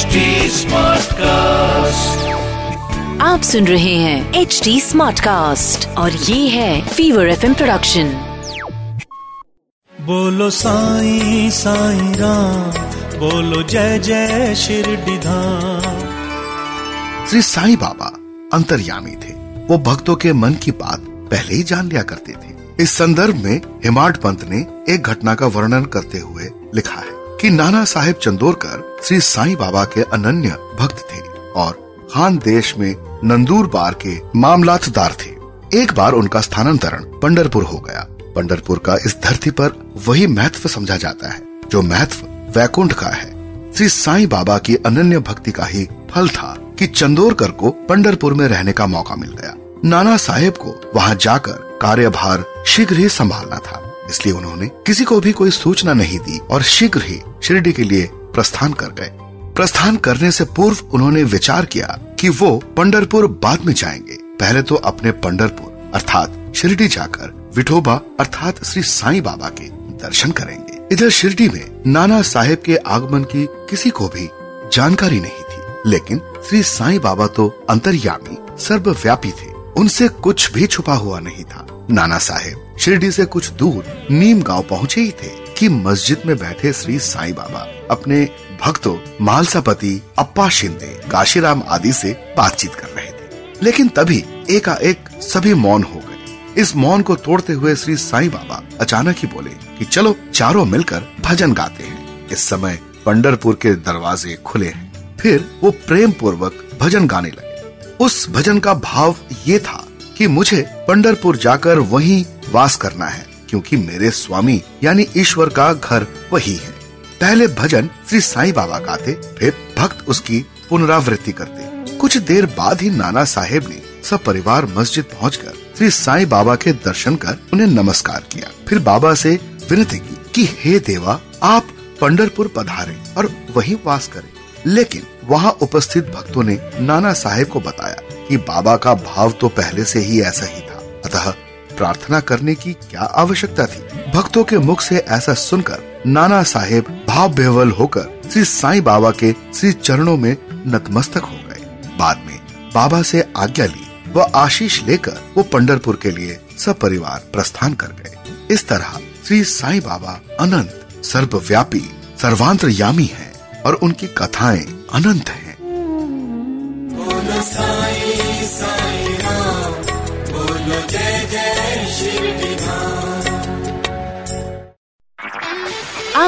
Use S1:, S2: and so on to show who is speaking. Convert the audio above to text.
S1: HD Smartcast.
S2: आप सुन रहे हैं एच डी स्मार्ट कास्ट और ये है फीवर एफ़ प्रोडक्शन
S3: बोलो साईं साईं राम बोलो जय जय शिरडी धाम
S4: श्री साईं बाबा अंतर्यामी थे। वो भक्तों के मन की बात पहले ही जान लिया करते थे। इस संदर्भ में हिमाड पंत ने एक घटना का वर्णन करते हुए लिखा है। कि नाना साहेब चंदोरकर श्री साईं बाबा के अनन्य भक्त थे और खान देश में नंदूर बार के मामलातदार थे। एक बार उनका स्थानांतरण पंडरपुर हो गया। पंडरपुर का इस धरती पर वही महत्व समझा जाता है, जो महत्व वैकुंठ का है। श्री साईं बाबा की अनन्य भक्ति का ही फल था कि चंदोरकर को पंडरपुर में रहने का मौका मिल गया। नाना साहेब को वहाँ जाकर कार्यभार शीघ्र ही संभालना था। इसलिए उन्होंने किसी को भी कोई सूचना नहीं दी और शीघ्र ही शिरडी के लिए प्रस्थान कर गए। प्रस्थान करने से पूर्व उन्होंने विचार किया कि वो पंडरपुर बाद में जाएँगे। पहले तो अपने पंडरपुर अर्थात शिरडी जाकर विठोबा, अर्थात श्री साईं बाबा के दर्शन करेंगे। इधर शिरडी में नाना साहेब के आगमन की किसी को भी जानकारी नहीं थी, लेकिन श्री साईं बाबा तो अंतर्यामी, सर्वव्यापी थे। उनसे कुछ भी छुपा हुआ नहीं था। नाना साहेब शिरडी से कुछ दूर नीम गाँव पहुँचे ही थे कि मस्जिद में बैठे श्री साईं बाबा अपने भक्तों, मालसापति, अप्पा शिंदे, काशीराम आदि से बातचीत कर रहे थे। लेकिन तभी एकाएक सभी मौन हो गए। इस मौन को तोड़ते हुए श्री साईं बाबा अचानक ही बोले कि चलो, चारों मिलकर भजन गाते हैं। इस समय पंडरपुर के दरवाजे खुले हैं। फिर वो प्रेम पूर्वक भजन गाने लगे। उस भजन का भाव ये था कि मुझे पंडरपुर जाकर वहीं वास करना है, क्योंकि मेरे स्वामी, यानी ईश्वर का घर वही है। पहले भजन श्री साईं बाबा गाते, फिर भक्त उसकी पुनरावृत्ति करते। कुछ देर बाद ही नाना साहेब ने सब परिवार मस्जिद पहुंचकर श्री साईं बाबा के दर्शन कर उन्हें नमस्कार किया। फिर बाबा से विनती की कि, हे देवा, आप पंडरपुर पधारे और वहीं वास करें। लेकिन वहाँ उपस्थित भक्तों ने नाना साहेब को बताया कि बाबा का भाव तो पहले से ही ऐसा ही था। अतः प्रार्थना करने की क्या आवश्यकता थी? भक्तों के मुख से ऐसा सुनकर नाना साहेब भाव बेहवल होकर श्री साईं बाबा के श्री चरणों में नतमस्तक हो गए। बाद में बाबा से आज्ञा ली। व आशीष लेकर वो पंडरपुर के लिए सब परिवार प्रस्थान कर गए। इस तरह श्री साईं बाबा अनंत, सर्वव्यापी, सर्वांतरयामी हैं और उनकी कथाएँ अनंत हैं।